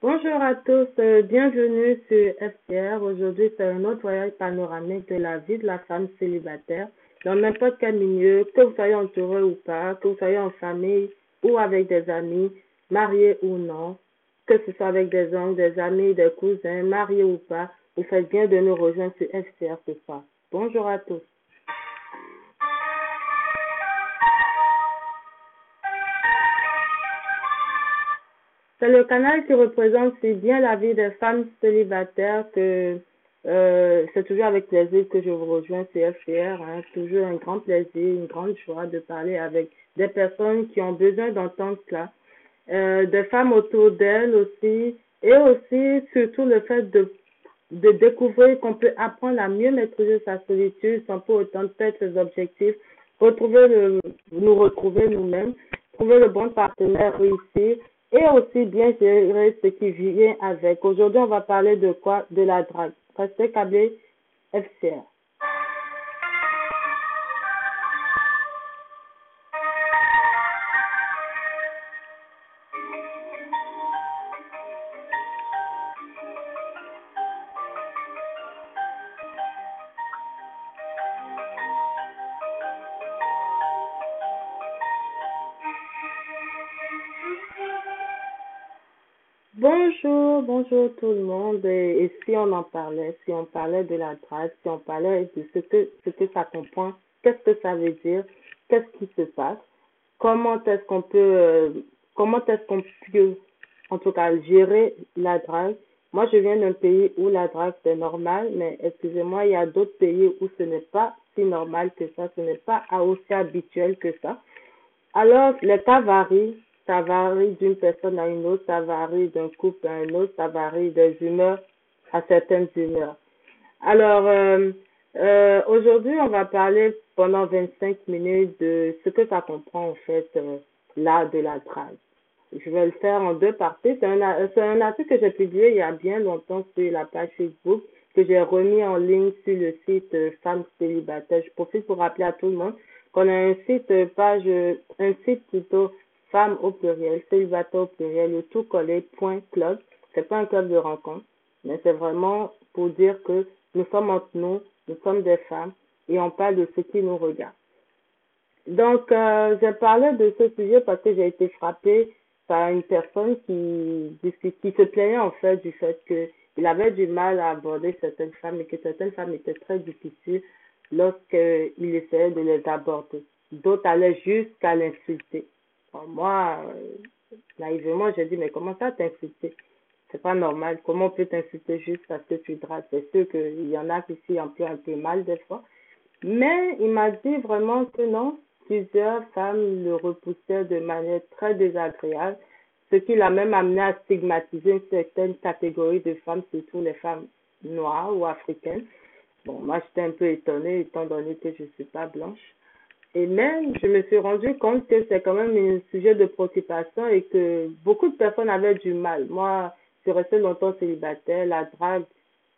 Bonjour à tous, euh, bienvenue sur FCR. Aujourd'hui, c'est un autre voyage panoramique de la vie de la femme célibataire dans n'importe quel milieu, que vous soyez entouré ou pas, que vous soyez en famille ou avec des amis, mariés ou non, que ce soit avec des oncles, des amis, des cousins, mariés ou pas, vous faites bien de nous rejoindre sur FCR ce soir. Bonjour à tous. C'est le canal qui représente si bien la vie des femmes célibataires que euh, c'est toujours avec plaisir que je vous rejoins sur FCR. Hein. Toujours un grand plaisir, une grande joie de parler avec des personnes qui ont besoin d'entendre cela. Euh, des femmes autour d'elles aussi. Et aussi, surtout, le fait de, de découvrir qu'on peut apprendre à mieux maîtriser sa solitude sans pour autant perdre ses objectifs, retrouver le, nous retrouver nous-mêmes, trouver le bon partenaire réussi et aussi bien gérer ce qui vient avec. Aujourd'hui, on va parler de quoi? De la drague. Restez câblés FCR. Bonjour, bonjour tout le monde. Et, si on en parlait, si on parlait de la drague, si on parlait de ce que, ce que ça comprend, qu'est-ce que ça veut dire, qu'est-ce qui se passe, comment est-ce qu'on peut, euh, comment est-ce qu'on peut, en tout cas, gérer la drague. Moi, je viens d'un pays où la drague c'est normal, mais excusez-moi, il y a d'autres pays où ce n'est pas si normal que ça, ce n'est pas aussi habituel que ça. Alors, les cas varient ça varie d'une personne à une autre, ça varie d'un couple à un autre, ça varie des humeurs à certaines humeurs. Alors, euh, euh, aujourd'hui, on va parler pendant 25 minutes de ce que ça comprend en fait euh, là de la drague. Je vais le faire en deux parties. C'est un, un article que j'ai publié il y a bien longtemps sur la page Facebook que j'ai remis en ligne sur le site Femmes célibataires. Je profite pour rappeler à tout le monde qu'on a un site page, un site plutôt femmes au pluriel, célibataire au pluriel, le tout collé, point club. C'est pas un club de rencontre, mais c'est vraiment pour dire que nous sommes entre nous, nous sommes des femmes et on parle de ce qui nous regarde. Donc, euh, parlé de ce sujet parce que j'ai été frappée par une personne qui, qui se plaignait en fait du fait qu'il avait du mal à aborder certaines femmes et que certaines femmes étaient très difficiles lorsqu'il essayait de les aborder. D'autres allaient jusqu'à l'insulter moi, euh, naïvement, j'ai dit, mais comment ça t'insulter C'est pas normal. Comment on peut t'insulter juste parce que tu dragues? C'est sûr qu'il y en a qui s'y emploient un peu mal des fois. Mais il m'a dit vraiment que non, plusieurs femmes le repoussaient de manière très désagréable, ce qui l'a même amené à stigmatiser une certaine catégorie de femmes, surtout les femmes noires ou africaines. Bon, moi, j'étais un peu étonnée étant donné que je ne suis pas blanche. Et même, je me suis rendu compte que c'est quand même un sujet de préoccupation et que beaucoup de personnes avaient du mal. Moi, je restée longtemps célibataire. La drague,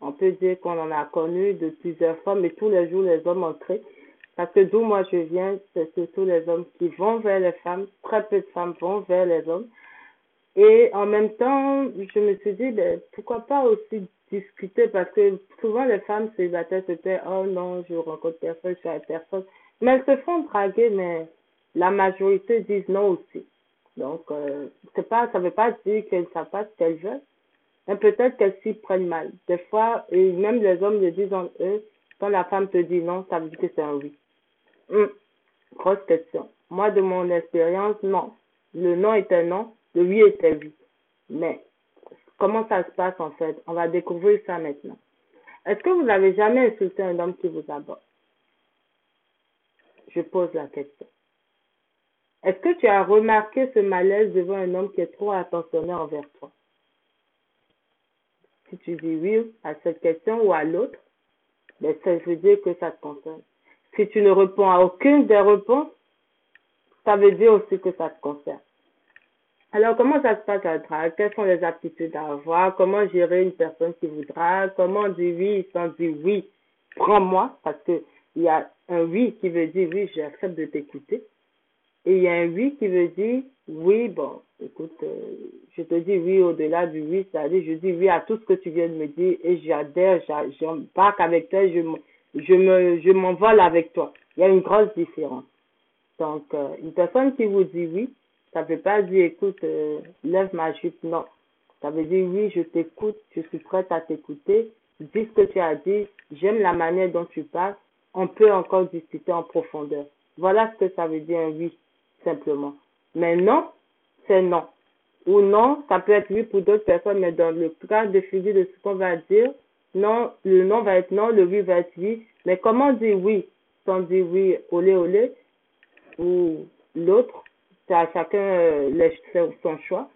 on peut dire qu'on en a connu de plusieurs fois, mais tous les jours, les hommes entraient. Parce que d'où moi je viens, c'est surtout les hommes qui vont vers les femmes. Très peu de femmes vont vers les hommes. Et en même temps, je me suis dit, ben, pourquoi pas aussi discuter? Parce que souvent les femmes célibataires se oh non, je rencontre personne, je suis avec personne. Mais elles se font draguer, mais la majorité disent non aussi. Donc, euh, c'est pas, ça veut pas dire qu'elles ne savent pas ce qu'elles veulent. Mais peut-être qu'elles s'y prennent mal. Des fois, et même les hommes le disent en eux, quand la femme te dit non, ça veut dire que c'est un oui. Hum, grosse question. Moi, de mon expérience, non. Le non est un non, le oui est un oui. Mais, comment ça se passe en fait? On va découvrir ça maintenant. Est-ce que vous n'avez jamais insulté un homme qui vous aborde? Je pose la question. Est-ce que tu as remarqué ce malaise devant un homme qui est trop attentionné envers toi? Si tu dis oui à cette question ou à l'autre, ben ça veut dire que ça te concerne. Si tu ne réponds à aucune des réponses, ça veut dire aussi que ça te concerne. Alors, comment ça se passe à drague Quelles sont les aptitudes à avoir? Comment gérer une personne qui vous drague? Comment dire oui sans dire oui? Prends-moi, parce que il y a un oui qui veut dire oui, j'accepte de t'écouter. Et il y a un oui qui veut dire oui, bon, écoute, euh, je te dis oui au-delà du oui, c'est-à-dire je dis oui à tout ce que tu viens de me dire et j'adhère, j'embarque avec toi, je, je je m'envole avec toi. Il y a une grosse différence. Donc, euh, une personne qui vous dit oui, ça ne veut pas dire, écoute, euh, lève ma jupe, non. Ça veut dire, oui, je t'écoute, je suis prête à t'écouter, dis ce que tu as dit, j'aime la manière dont tu parles, on peut encore discuter en profondeur. Voilà ce que ça veut dire un oui, simplement. Mais non, c'est non. Ou non, ça peut être oui pour d'autres personnes, mais dans le cas de de ce qu'on va dire, non, le non va être non, le oui va être oui. Mais comment dire oui sans dire oui, olé olé, ou l'autre c'est à chacun euh, son choix.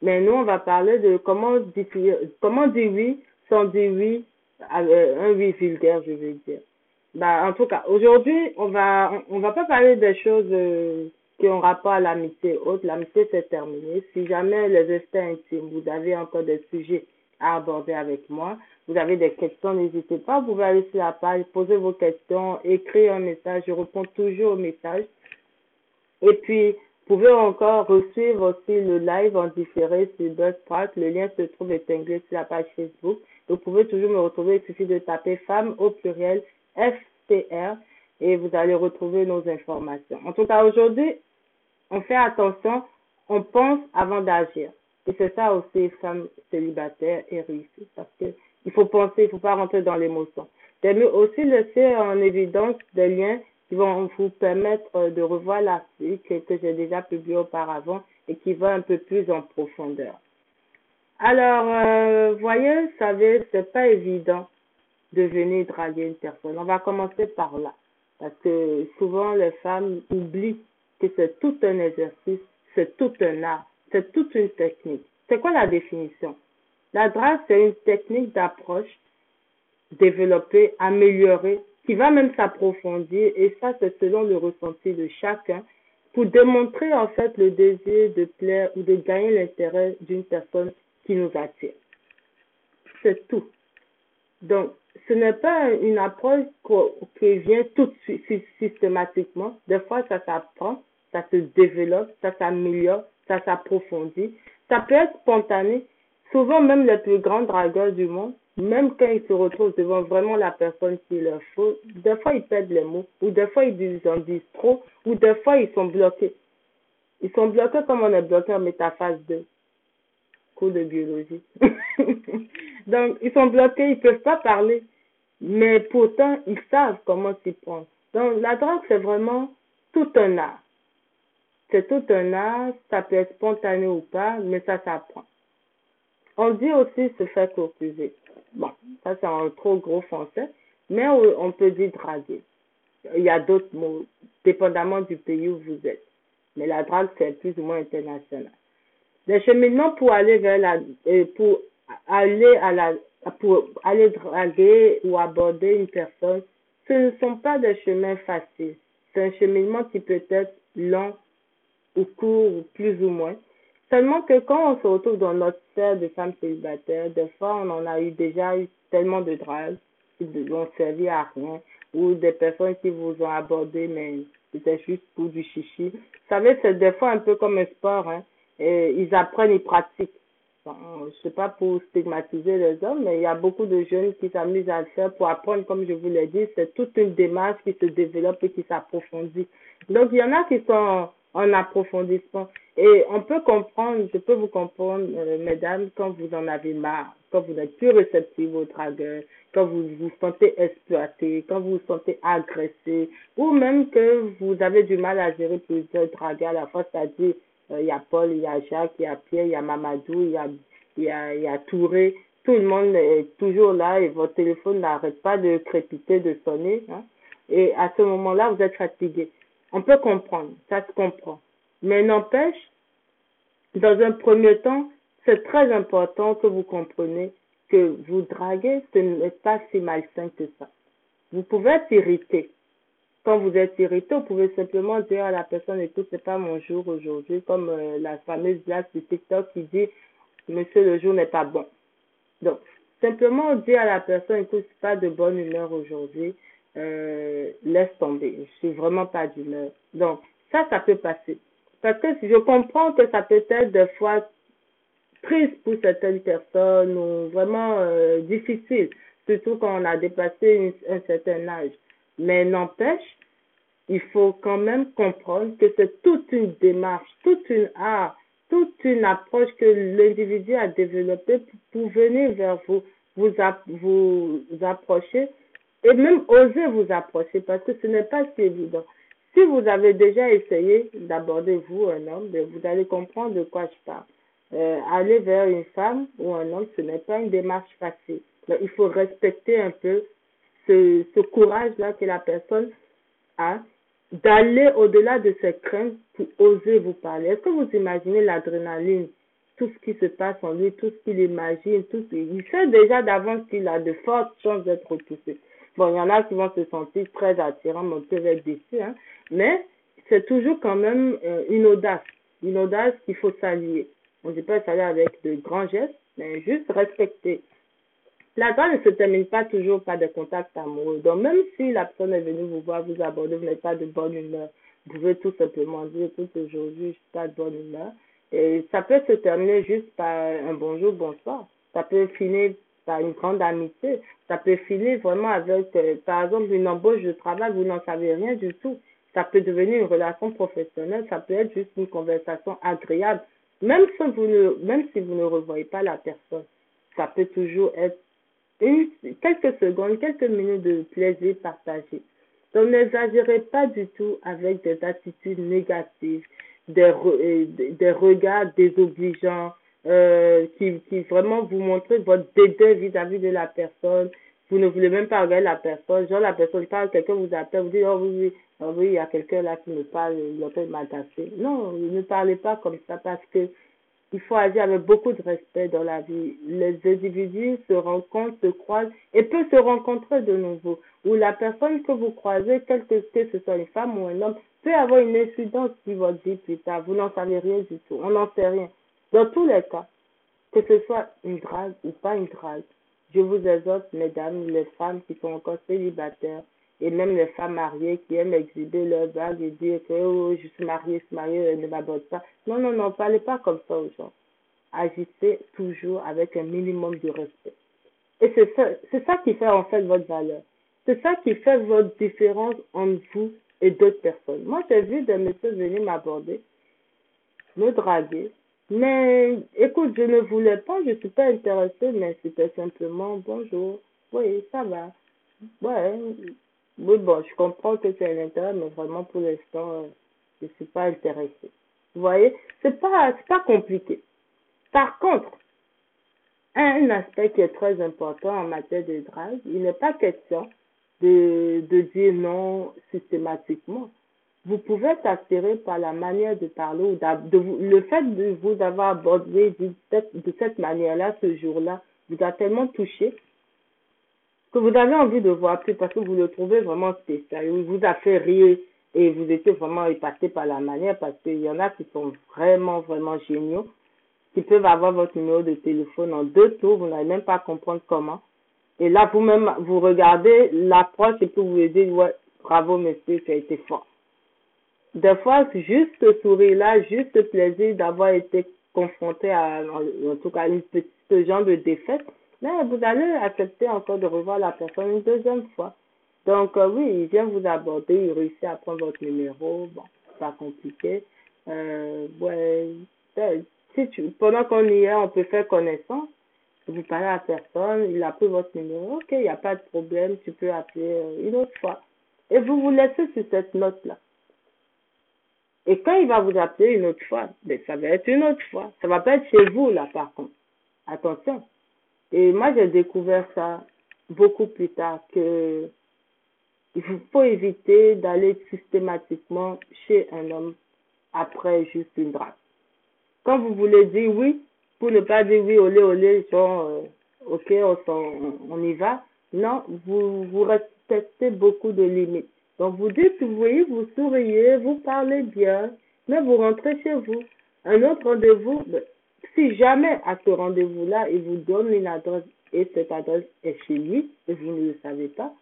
Mais nous, on va parler de comment dire, comment dire oui sans dire oui, un oui vulgaire, je veux dire. Bah, en tout cas, aujourd'hui, on va, on va pas parler des choses euh, qui ont rapport à l'amitié haute. L'amitié, c'est terminé. Si jamais les instants intimes, vous avez encore des sujets à aborder avec moi, vous avez des questions, n'hésitez pas. Vous pouvez aller sur la page, poser vos questions, écrire un message. Je réponds toujours aux messages. Et puis, vous pouvez encore suivre aussi le live en différé sur Buzzsprout. Le lien se trouve épinglé sur la page Facebook. Vous pouvez toujours me retrouver. Il suffit de taper femme au pluriel FTR et vous allez retrouver nos informations. En tout cas, aujourd'hui, on fait attention. On pense avant d'agir. Et c'est ça aussi, femme célibataire et réussie. Parce que il faut penser, il ne faut pas rentrer dans l'émotion. mieux aussi laisser en évidence des liens qui vont vous permettre de revoir l'article que j'ai déjà publié auparavant et qui va un peu plus en profondeur. Alors, euh, voyez, vous savez, c'est pas évident de venir draguer une personne. On va commencer par là. Parce que souvent, les femmes oublient que c'est tout un exercice, c'est tout un art, c'est toute une technique. C'est quoi la définition? La drague, c'est une technique d'approche développée, améliorée qui va même s'approfondir et ça c'est selon le ressenti de chacun pour démontrer en fait le désir de plaire ou de gagner l'intérêt d'une personne qui nous attire. C'est tout. Donc, ce n'est pas une approche qui vient tout de suite systématiquement. Des fois, ça s'apprend, ça se développe, ça s'améliore, ça s'approfondit. Ça peut être spontané. Souvent, même les plus grands dragueurs du monde même quand ils se retrouvent devant vraiment la personne qui leur faut, des fois ils perdent les mots, ou des fois ils en disent trop, ou des fois ils sont bloqués. Ils sont bloqués comme on est bloqué en métaphase 2. Cours de biologie. Donc, ils sont bloqués, ils peuvent pas parler. Mais pourtant, ils savent comment s'y prendre. Donc, la drogue, c'est vraiment tout un art. C'est tout un art, ça peut être spontané ou pas, mais ça s'apprend. On dit aussi se faire courtiser. Bon, ça c'est un trop gros français, mais on peut dire draguer. Il y a d'autres mots, dépendamment du pays où vous êtes. Mais la drague, c'est plus ou moins international. Les cheminements pour aller vers la, euh, pour aller à la, pour aller draguer ou aborder une personne, ce ne sont pas des chemins faciles. C'est un cheminement qui peut être long ou court, plus ou moins. Seulement que quand on se retrouve dans notre sphère de femmes célibataires, des fois, on en a eu déjà eu tellement de dragues qui n'ont servi à rien, ou des personnes qui vous ont abordé, mais c'était juste pour du chichi. Vous savez, c'est des fois un peu comme un sport, hein. Et ils apprennent, ils pratiquent. Bon, je sais pas pour stigmatiser les hommes, mais il y a beaucoup de jeunes qui s'amusent à le faire pour apprendre, comme je vous l'ai dit, c'est toute une démarche qui se développe et qui s'approfondit. Donc, il y en a qui sont en approfondissement. Et on peut comprendre, je peux vous comprendre, euh, mesdames, quand vous en avez marre, quand vous n'êtes plus réceptive au dragueur, quand vous vous sentez exploité, quand vous vous sentez agressé, ou même que vous avez du mal à gérer plusieurs dragueurs à la fois, c'est-à-dire, euh, il y a Paul, il y a Jacques, il y a Pierre, il y a Mamadou, il y a, il y a, il y a Touré, tout le monde est toujours là et votre téléphone n'arrête pas de crépiter, de sonner. Hein. Et à ce moment-là, vous êtes fatigué. On peut comprendre, ça se comprend. Mais n'empêche, dans un premier temps, c'est très important que vous compreniez que vous draguer, ce n'est pas si malsain que ça. Vous pouvez être irrité. Quand vous êtes irrité, vous pouvez simplement dire à la personne, écoute, c'est pas mon jour aujourd'hui, comme euh, la fameuse blague de TikTok qui dit, monsieur, le jour n'est pas bon. Donc, simplement dire à la personne, écoute, c'est pas de bonne humeur aujourd'hui, euh, laisse tomber, je suis vraiment pas d'humeur. Donc, ça, ça peut passer. Parce que je comprends que ça peut être des fois triste pour certaines personnes ou vraiment euh, difficile, surtout quand on a dépassé un certain âge. Mais n'empêche, il faut quand même comprendre que c'est toute une démarche, toute une art, toute une approche que l'individu a développée pour, venir vers vous, vous, approcher et même oser vous approcher parce que ce n'est pas si évident. Si vous avez déjà essayé d'aborder vous, un homme, ben, vous allez comprendre de quoi je parle. Euh, aller vers une femme ou un homme, ce n'est pas une démarche facile. il faut respecter un peu ce courage-là que la personne a d'aller au-delà de ses craintes pour oser vous parler. Est-ce que vous imaginez l'adrénaline, tout ce qui se passe en lui, tout ce qu'il imagine, tout ce... il sait déjà d'avance qu'il a de fortes chances d'être repoussé. Bon, il y en a qui vont se sentir très attirants, mais peuvent être déçus, hein. mais c'est toujours quand même euh, une audace, une audace qu'il faut saluer. On ne dit pas saluer avec de grands gestes, mais juste respecter. La joie ne se termine pas toujours par des contacts amoureux. Donc, même si la personne est venue vous voir, vous aborder, vous n'êtes pas de bonne humeur, vous pouvez tout simplement dire, écoute, aujourd'hui, je suis pas de bonne humeur. Et ça peut se terminer juste par un bonjour, bonsoir. Ça peut finir par une grande amitié. Ça peut finir vraiment avec, euh, par exemple, une embauche de travail, vous n'en savez rien du tout. Ça peut devenir une relation professionnelle, ça peut être juste une conversation agréable. Même si vous ne, même si vous ne revoyez pas la personne, ça peut toujours être une, quelques secondes, quelques minutes de plaisir partagé. Donc n'exagérez pas du tout avec des attitudes négatives, des, euh, des regards désobligeants, euh, qui, qui vraiment vous montrent votre dédain vis-à-vis de la personne. Vous ne voulez même pas regarder la personne. Genre, la personne parle, quelqu'un vous appelle, vous dites, oh oui, oui, oh, oui il y a quelqu'un là qui me parle, il peut m'attacher. Non, ne parlez pas comme ça parce que il faut agir avec beaucoup de respect dans la vie. Les individus se rencontrent, se croisent et peuvent se rencontrer de nouveau. Ou la personne que vous croisez, quelle que, ce soit une femme ou un homme, peut avoir une incidence sur votre vie plus tard. Vous n'en savez rien du tout. On n'en sait rien. Dans tous les cas, que ce soit une drague ou pas une drague, je vous exhorte, mesdames, les femmes qui sont encore célibataires, et même les femmes mariées qui aiment exhiber leur bague et dire que oh, je suis mariée, je suis mariée, ne m'aborde pas. Non, non, non, parlez pas comme ça aux gens. Agissez toujours avec un minimum de respect. Et c'est ça, c'est ça qui fait en fait votre valeur. C'est ça qui fait votre différence entre vous et d'autres personnes. Moi, j'ai vu des messieurs venir m'aborder, me draguer, mais écoute, je ne voulais pas, je suis pas intéressée, mais c'était simplement bonjour, oui, ça va, ouais, oui, bon, je comprends que c'est un intérêt, mais vraiment pour l'instant, euh, je ne suis pas intéressée. Vous voyez, c'est pas, c'est pas compliqué. Par contre, un aspect qui est très important en matière de drague, il n'est pas question de, de dire non systématiquement. Vous pouvez être attiré par la manière de parler ou de, le fait de vous avoir abordé de de cette manière-là ce jour-là vous a tellement touché que vous avez envie de voir plus parce que vous le trouvez vraiment spécial. Il vous a fait rire et vous étiez vraiment épaté par la manière parce qu'il y en a qui sont vraiment, vraiment géniaux, qui peuvent avoir votre numéro de téléphone en deux tours, vous n'allez même pas comprendre comment. Et là, vous-même, vous regardez l'approche et puis vous vous dites, ouais, bravo monsieur, tu as été fort. Des fois, juste ce sourire-là, juste le plaisir d'avoir été confronté à, en, tout cas, une petite, ce genre de défaite, mais vous allez accepter encore de revoir la personne une deuxième fois. Donc, euh, oui, il vient vous aborder, il réussit à prendre votre numéro. Bon, pas compliqué. Euh, ouais, ben, si tu, pendant qu'on y est, on peut faire connaissance. Vous parlez à la personne, il a pris votre numéro. Ok, il n'y a pas de problème, tu peux appeler euh, une autre fois. Et vous vous laissez sur cette note-là. Et quand il va vous appeler une autre fois, ben, ça va être une autre fois. Ça va pas être chez vous, là, par contre. Attention. Et moi, j'ai découvert ça beaucoup plus tard que il faut éviter d'aller systématiquement chez un homme après juste une drague. Quand vous voulez dire oui, pour ne pas dire oui, olé, olé, genre, euh, ok, on, y va. Non, vous, vous respectez beaucoup de limites. Donc vous dites, voyez, vous souriez, vous parlez bien, mais vous rentrez chez vous. Un autre rendez-vous, ben, si jamais à ce rendez-vous-là, il vous donne une adresse et cette adresse est chez lui et vous ne le savez pas,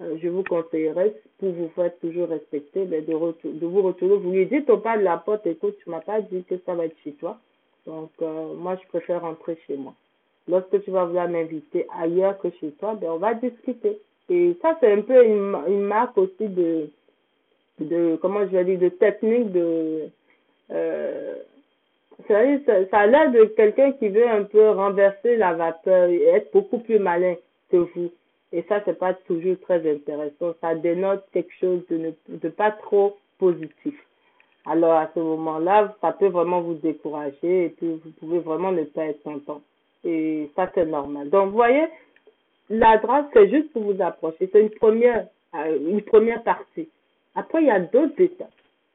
euh, je vous conseillerais, pour vous faire toujours respecter, ben, de, de vous retourner. Vous lui dites au pas de la porte, écoute, tu m'as pas dit que ça va être chez toi. Donc, euh, moi, je préfère rentrer chez moi. Lorsque tu vas vouloir m'inviter ailleurs que chez toi, ben, on va discuter. Et ça, c'est un peu une, marque aussi de, de, comment je vais dire, de technique de, euh, ça, ça a l'air de quelqu'un qui veut un peu renverser la vapeur et être beaucoup plus malin que vous. Et ça, c'est pas toujours très intéressant. Ça dénote quelque chose de, pas trop positif. Alors, à ce moment-là, ça peut vraiment vous décourager et vous pouvez vraiment ne pas être content. Et ça, c'est normal. Donc, vous voyez, la c'est juste pour vous approcher. C'est une première, euh, une première partie. Après, il y a d'autres étapes.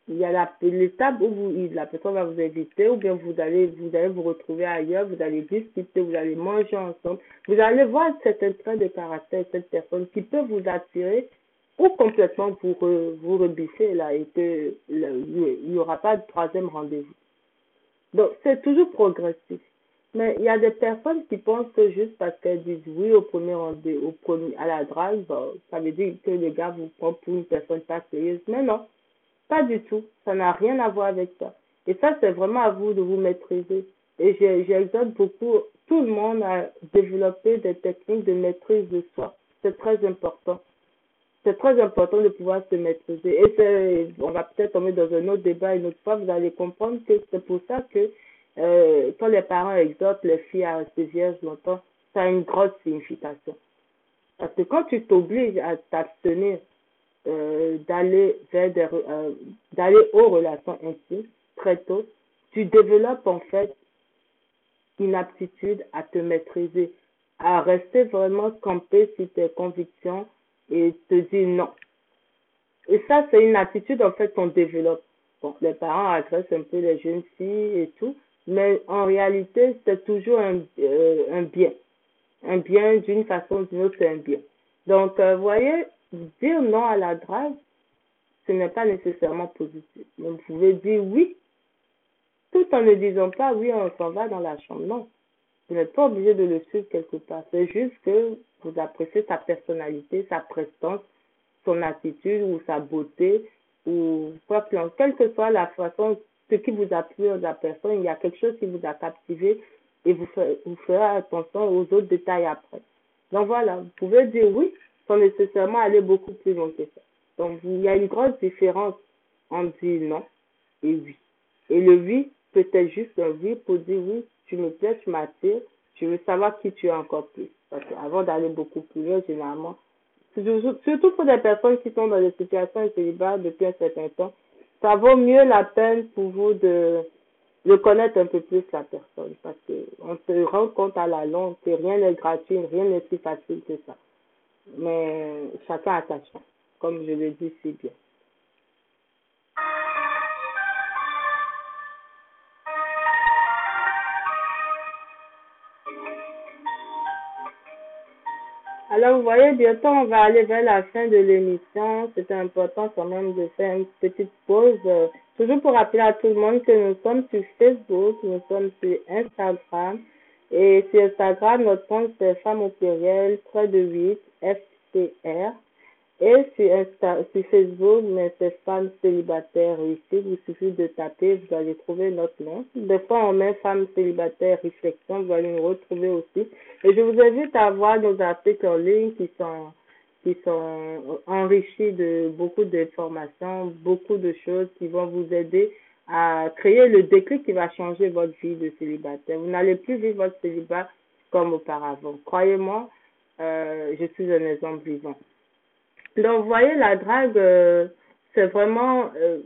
Il y a l'étape où vous, la personne va vous inviter ou bien vous allez, vous allez vous retrouver ailleurs, vous allez discuter, vous allez manger ensemble. Vous allez voir certains traits de caractère cette personne qui peut vous attirer ou complètement vous, vous rebiffer là et que il n'y aura pas de troisième rendez-vous. Donc, c'est toujours progressif. Mais il y a des personnes qui pensent que juste parce qu'elles disent oui au premier rendez-vous, à la drague, ça veut dire que le gars vous prend pour une personne pas sérieuse. Mais non, pas du tout. Ça n'a rien à voir avec ça. Et ça, c'est vraiment à vous de vous maîtriser. Et j'exhorte beaucoup tout le monde à développer des techniques de maîtrise de soi. C'est très important. C'est très important de pouvoir se maîtriser. Et on va peut-être tomber dans un autre débat une autre fois. Vous allez comprendre que c'est pour ça que euh, quand les parents exhortent les filles à rester vierges longtemps, ça a une grosse signification. Parce que quand tu t'obliges à t'abstenir d'aller vers des, euh, d'aller aux relations intimes très tôt, tu développes en fait une aptitude à te maîtriser, à rester vraiment campé sur tes convictions et te dire non. Et ça, c'est une attitude en fait qu'on développe. Bon, les parents agressent un peu les jeunes filles et tout, mais en réalité, c'est toujours un, euh, un bien. Un bien d'une façon ou d'une autre, c'est un bien. Donc, vous voyez, dire non à la drague, ce n'est pas nécessairement positif. vous pouvez dire oui, tout en ne disant pas oui, on s'en va dans la chambre. Non, vous n'êtes pas obligé de le suivre quelque part. C'est juste que vous appréciez sa personnalité, sa prestance, son attitude ou sa beauté ou quoi que quelle que soit la façon, ce qui vous a plu de la personne, il y a quelque chose qui vous a captivé et vous ferez attention aux autres détails après. Donc voilà, vous pouvez dire oui, sans nécessairement aller beaucoup plus loin que ça. Donc, il y a une grosse différence entre dire non et oui. Et le oui peut être juste un oui pour dire oui, tu me plais, tu m'attires, je veux savoir qui tu es encore plus. Parce qu'avant d'aller beaucoup plus loin, généralement, surtout pour des personnes qui sont dans des situations de célibat depuis un certain temps, ça vaut mieux la peine pour vous de, de connaître un peu plus la personne. Parce qu'on se rend compte à la longue que rien n'est gratuit, rien n'est si facile que ça mais chacun a sa chance, comme je le dis si bien. Alors, vous voyez, bientôt, on va aller vers la fin de l'émission. C'est important quand même de faire une petite pause. toujours pour rappeler à tout le monde que nous sommes sur Facebook, nous sommes sur Instagram. Et sur Instagram, notre compte, c'est femme au pluriel, 3 de 8, FCR. Et sur, Insta, sur Facebook, mais c'est femmes célibataires ici. Il suffit de taper, vous allez trouver notre nom. Des fois, on met femmes célibataires réflexion, vous allez nous retrouver aussi. Et je vous invite à voir nos articles en ligne qui sont, qui sont enrichis de beaucoup d'informations, beaucoup de choses qui vont vous aider à créer le déclic qui va changer votre vie de célibataire. Vous n'allez plus vivre votre célibat comme auparavant. Croyez-moi, euh, je suis un exemple vivant. Donc, vous voyez, la drague, euh, c'est vraiment, euh,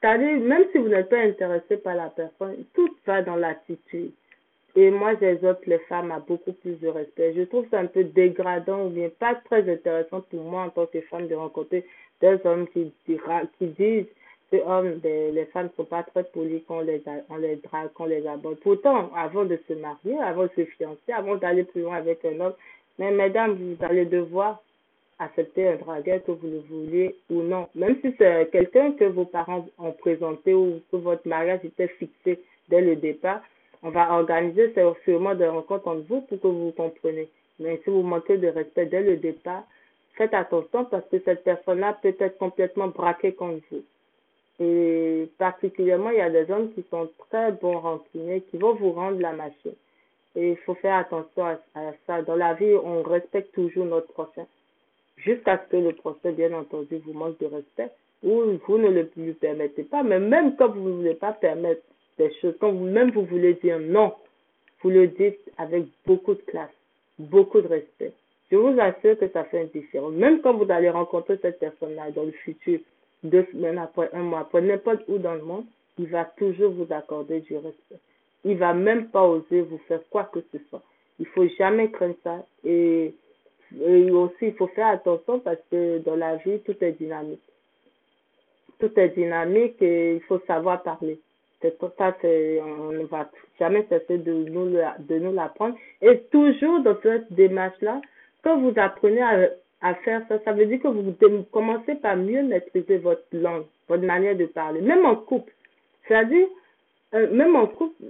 c'est-à-dire, même si vous n'êtes pas intéressé par la personne, tout va dans l'attitude. Et moi, j'exhorte les femmes à beaucoup plus de respect. Je trouve ça un peu dégradant ou bien pas très intéressant pour moi en tant que femme de rencontrer des hommes qui, qui disent que hommes, les femmes ne sont pas très polies quand on les, on les drague, qu'on les aborde. Pourtant, avant de se marier, avant de se fiancer, avant d'aller plus loin avec un homme, mais mesdames, vous allez devoir accepter un dragueur que vous le vouliez ou non. Même si c'est quelqu'un que vos parents ont présenté ou que votre mariage était fixé dès le départ, on va organiser sûrement des rencontres entre vous pour que vous vous compreniez. Mais si vous manquez de respect dès le départ, faites attention parce que cette personne-là peut être complètement braquée contre vous. Et particulièrement, il y a des hommes qui sont très bons rancuniers, qui vont vous rendre la machine. Et il faut faire attention à, ça. Dans la vie, on respecte toujours notre prochain. Jusqu'à ce que le prochain, bien entendu, vous manque de respect ou vous ne le lui permettez pas. Mais même quand vous ne voulez pas permettre des choses, quand vous-même vous voulez dire non, vous le dites avec beaucoup de classe, beaucoup de respect. Je vous assure que ça fait une différence. Même quand vous allez rencontrer cette personne-là dans le futur, deux semaines après, un mois après, n'importe où dans le monde, il va toujours vous accorder du respect. Il va même pas oser vous faire quoi que ce soit. Il faut jamais craindre ça. Et, aussi, il faut faire attention parce que dans la vie, tout est dynamique. Tout est dynamique et il faut savoir parler. C'est pour ça on ne va jamais cesser de nous, de nous l'apprendre. Et toujours dans cette démarche-là, quand vous apprenez à, à faire ça, ça veut dire que vous commencez par mieux maîtriser votre langue, votre manière de parler, même en couple. C'est-à-dire, euh, même en couple,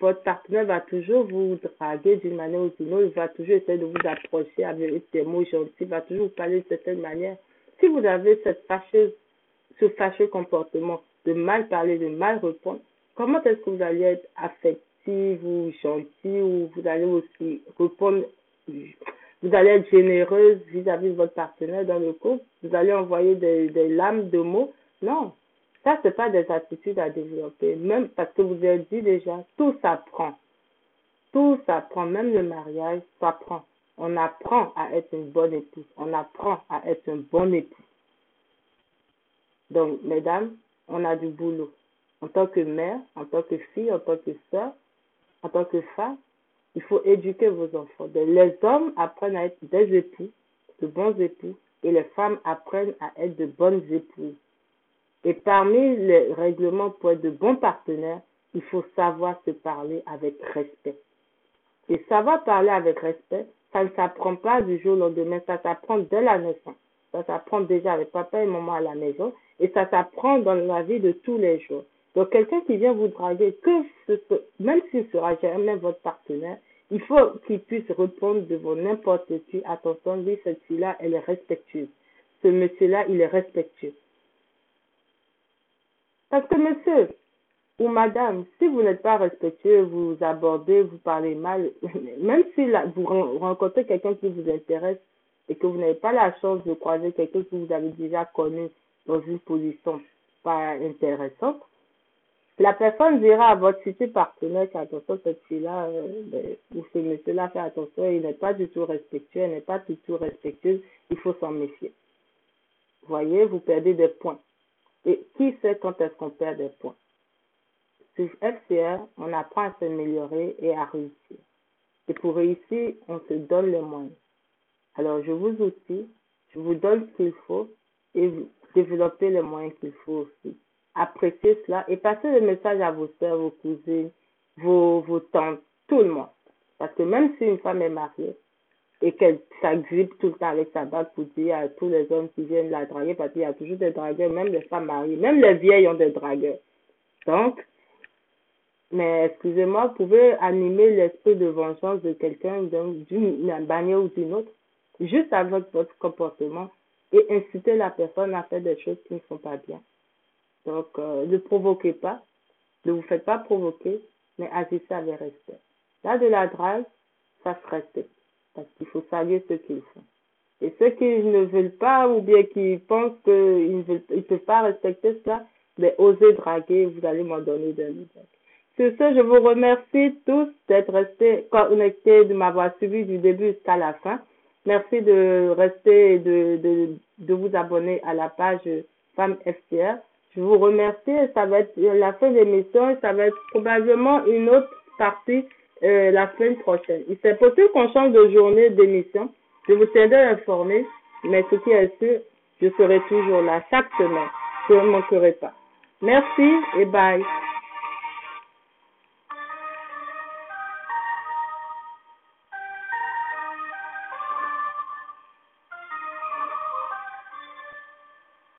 votre partenaire va toujours vous draguer d'une manière ou d'une autre, il va toujours essayer de vous approcher avec des mots gentils, il va toujours vous parler de certaine manière. Si vous avez cette fâcheuse, ce fâcheux comportement de mal parler, de mal répondre, comment est-ce que vous allez être affectif ou gentil ou vous allez aussi répondre, vous allez être généreuse vis-à-vis de votre partenaire dans le couple, vous allez envoyer des, lames de mots. Non, ça, c'est pas des attitudes à développer. Même parce que vous avez dit déjà, tout s'apprend. Tout s'apprend. Même le mariage s'apprend. On apprend à être une bonne épouse. On apprend à être un bon époux. Donc, mesdames, on a du boulot. En tant que mère, en tant que fille, en tant que soeur, en tant que femme, il faut éduquer vos enfants. Les hommes apprennent à être des époux, de bons époux, et les femmes apprennent à être de bonnes épouses. Et parmi les règlements pour être de bons partenaires, il faut savoir se parler avec respect. Et savoir parler avec respect, ça ne s'apprend pas du jour au lendemain, ça s'apprend dès la naissance. Ça s'apprend déjà avec papa et maman à la maison et ça s'apprend dans la vie de tous les jours. Donc quelqu'un qui vient vous draguer, que ce, même s'il sera jamais votre partenaire, il faut qu'il puisse répondre devant n'importe qui. Attention, lui, cette fille-là, elle est respectueuse. Ce monsieur-là, il est respectueux. Parce que monsieur ou madame, si vous n'êtes pas respectueux, vous abordez, vous parlez mal, même si vous rencontrez quelqu'un qui vous intéresse et que vous n'avez pas la chance de croiser quelqu'un que vous avez déjà connu dans une position pas intéressante, la personne dira à votre futur partenaire qu'attention, cette fille-là, euh, ben, ou ce monsieur-là, fait attention, il n'est pas du tout respectueux, elle n'est pas du tout respectueuse, il faut s'en méfier. Voyez, vous perdez des points. Et qui sait quand est-ce qu'on perd des points? Sur FCR, on apprend à s'améliorer et à réussir. Et pour réussir, on se donne les moyens. Alors, je vous outille, je vous donne ce qu'il faut et vous développez les moyens qu'il faut aussi. Appréciez cela et passez le message à vos soeurs, vos cousines, vos, vos tantes, tout le monde. Parce que même si une femme est mariée, et qu'elle s'agrippe tout le temps avec sa bague pour dire à tous les hommes qui viennent la draguer, parce qu'il y a toujours des dragueurs, même les femmes mariées, même les vieilles ont des dragueurs. Donc, mais excusez-moi, vous pouvez animer l'esprit de vengeance de quelqu'un d'une manière ou d'une autre, juste avec votre comportement, et inciter la personne à faire des choses qui ne sont pas bien. Donc, euh, ne provoquez pas, ne vous faites pas provoquer, mais agissez avec respect. Là, de la drague, ça se respecte parce qu'il faut saluer ce qu'ils font. Et ceux qui ne veulent pas ou bien qui pensent qu'ils ne peuvent pas respecter cela, mais osez draguer, vous allez m'en donner des nouvelles. Sur ce, je vous remercie tous d'être restés connectés, de m'avoir suivi du début jusqu'à la fin. Merci de rester et de, de, de vous abonner à la page Femme FCR. Je vous remercie ça va être la fin de l'émission ça va être probablement une autre partie euh, la semaine prochaine. Il c'est possible qu'on change de journée d'émission. Je vous tiendrai informé, mais ce qui est sûr, je serai toujours là chaque semaine. Je ne manquerai pas. Merci et bye.